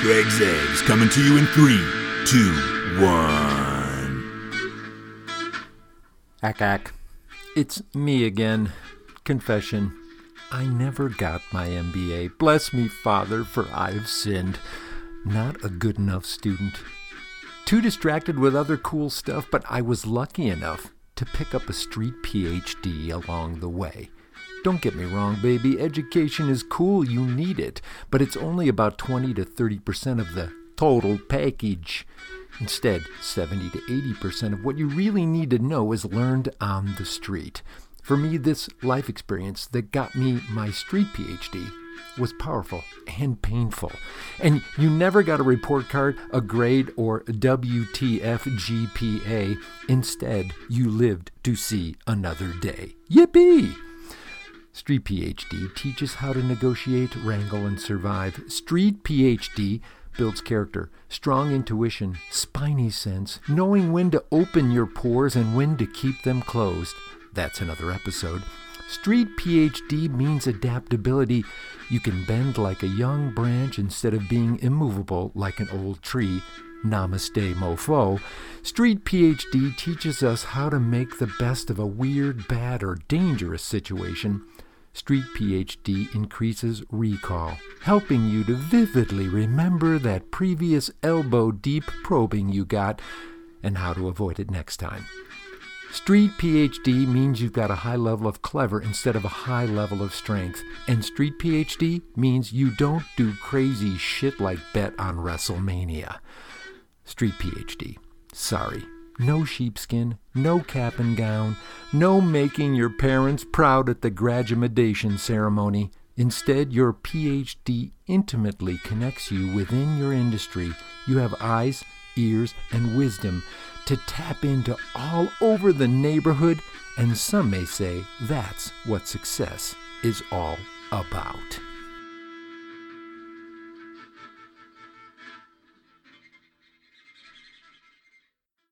Greg's Eggs coming to you in three, two, one. Ack ack. It's me again. Confession. I never got my MBA. Bless me, Father, for I've sinned. Not a good enough student. Too distracted with other cool stuff, but I was lucky enough to pick up a street PhD along the way. Don't get me wrong, baby, education is cool, you need it, but it's only about 20 to 30% of the total package. Instead, 70 to 80% of what you really need to know is learned on the street. For me, this life experience that got me my street PhD was powerful and painful. And you never got a report card, a grade, or WTF GPA. Instead, you lived to see another day. Yippee! Street PhD teaches how to negotiate, wrangle, and survive. Street PhD builds character, strong intuition, spidey sense, knowing when to open your pores and when to keep them closed. That's another episode. Street PhD means adaptability. You can bend like a young branch instead of being immovable like an old tree. Namaste, mofo. Street PhD teaches us how to make the best of a weird, bad, or dangerous situation. Street PhD increases recall, helping you to vividly remember that previous elbow deep probing you got and how to avoid it next time. Street PhD means you've got a high level of clever instead of a high level of strength. And Street PhD means you don't do crazy shit like bet on WrestleMania. Street PhD. Sorry. No sheepskin, no cap and gown, no making your parents proud at the graduation ceremony. Instead, your PhD intimately connects you within your industry. You have eyes, ears, and wisdom to tap into all over the neighborhood, and some may say that's what success is all about.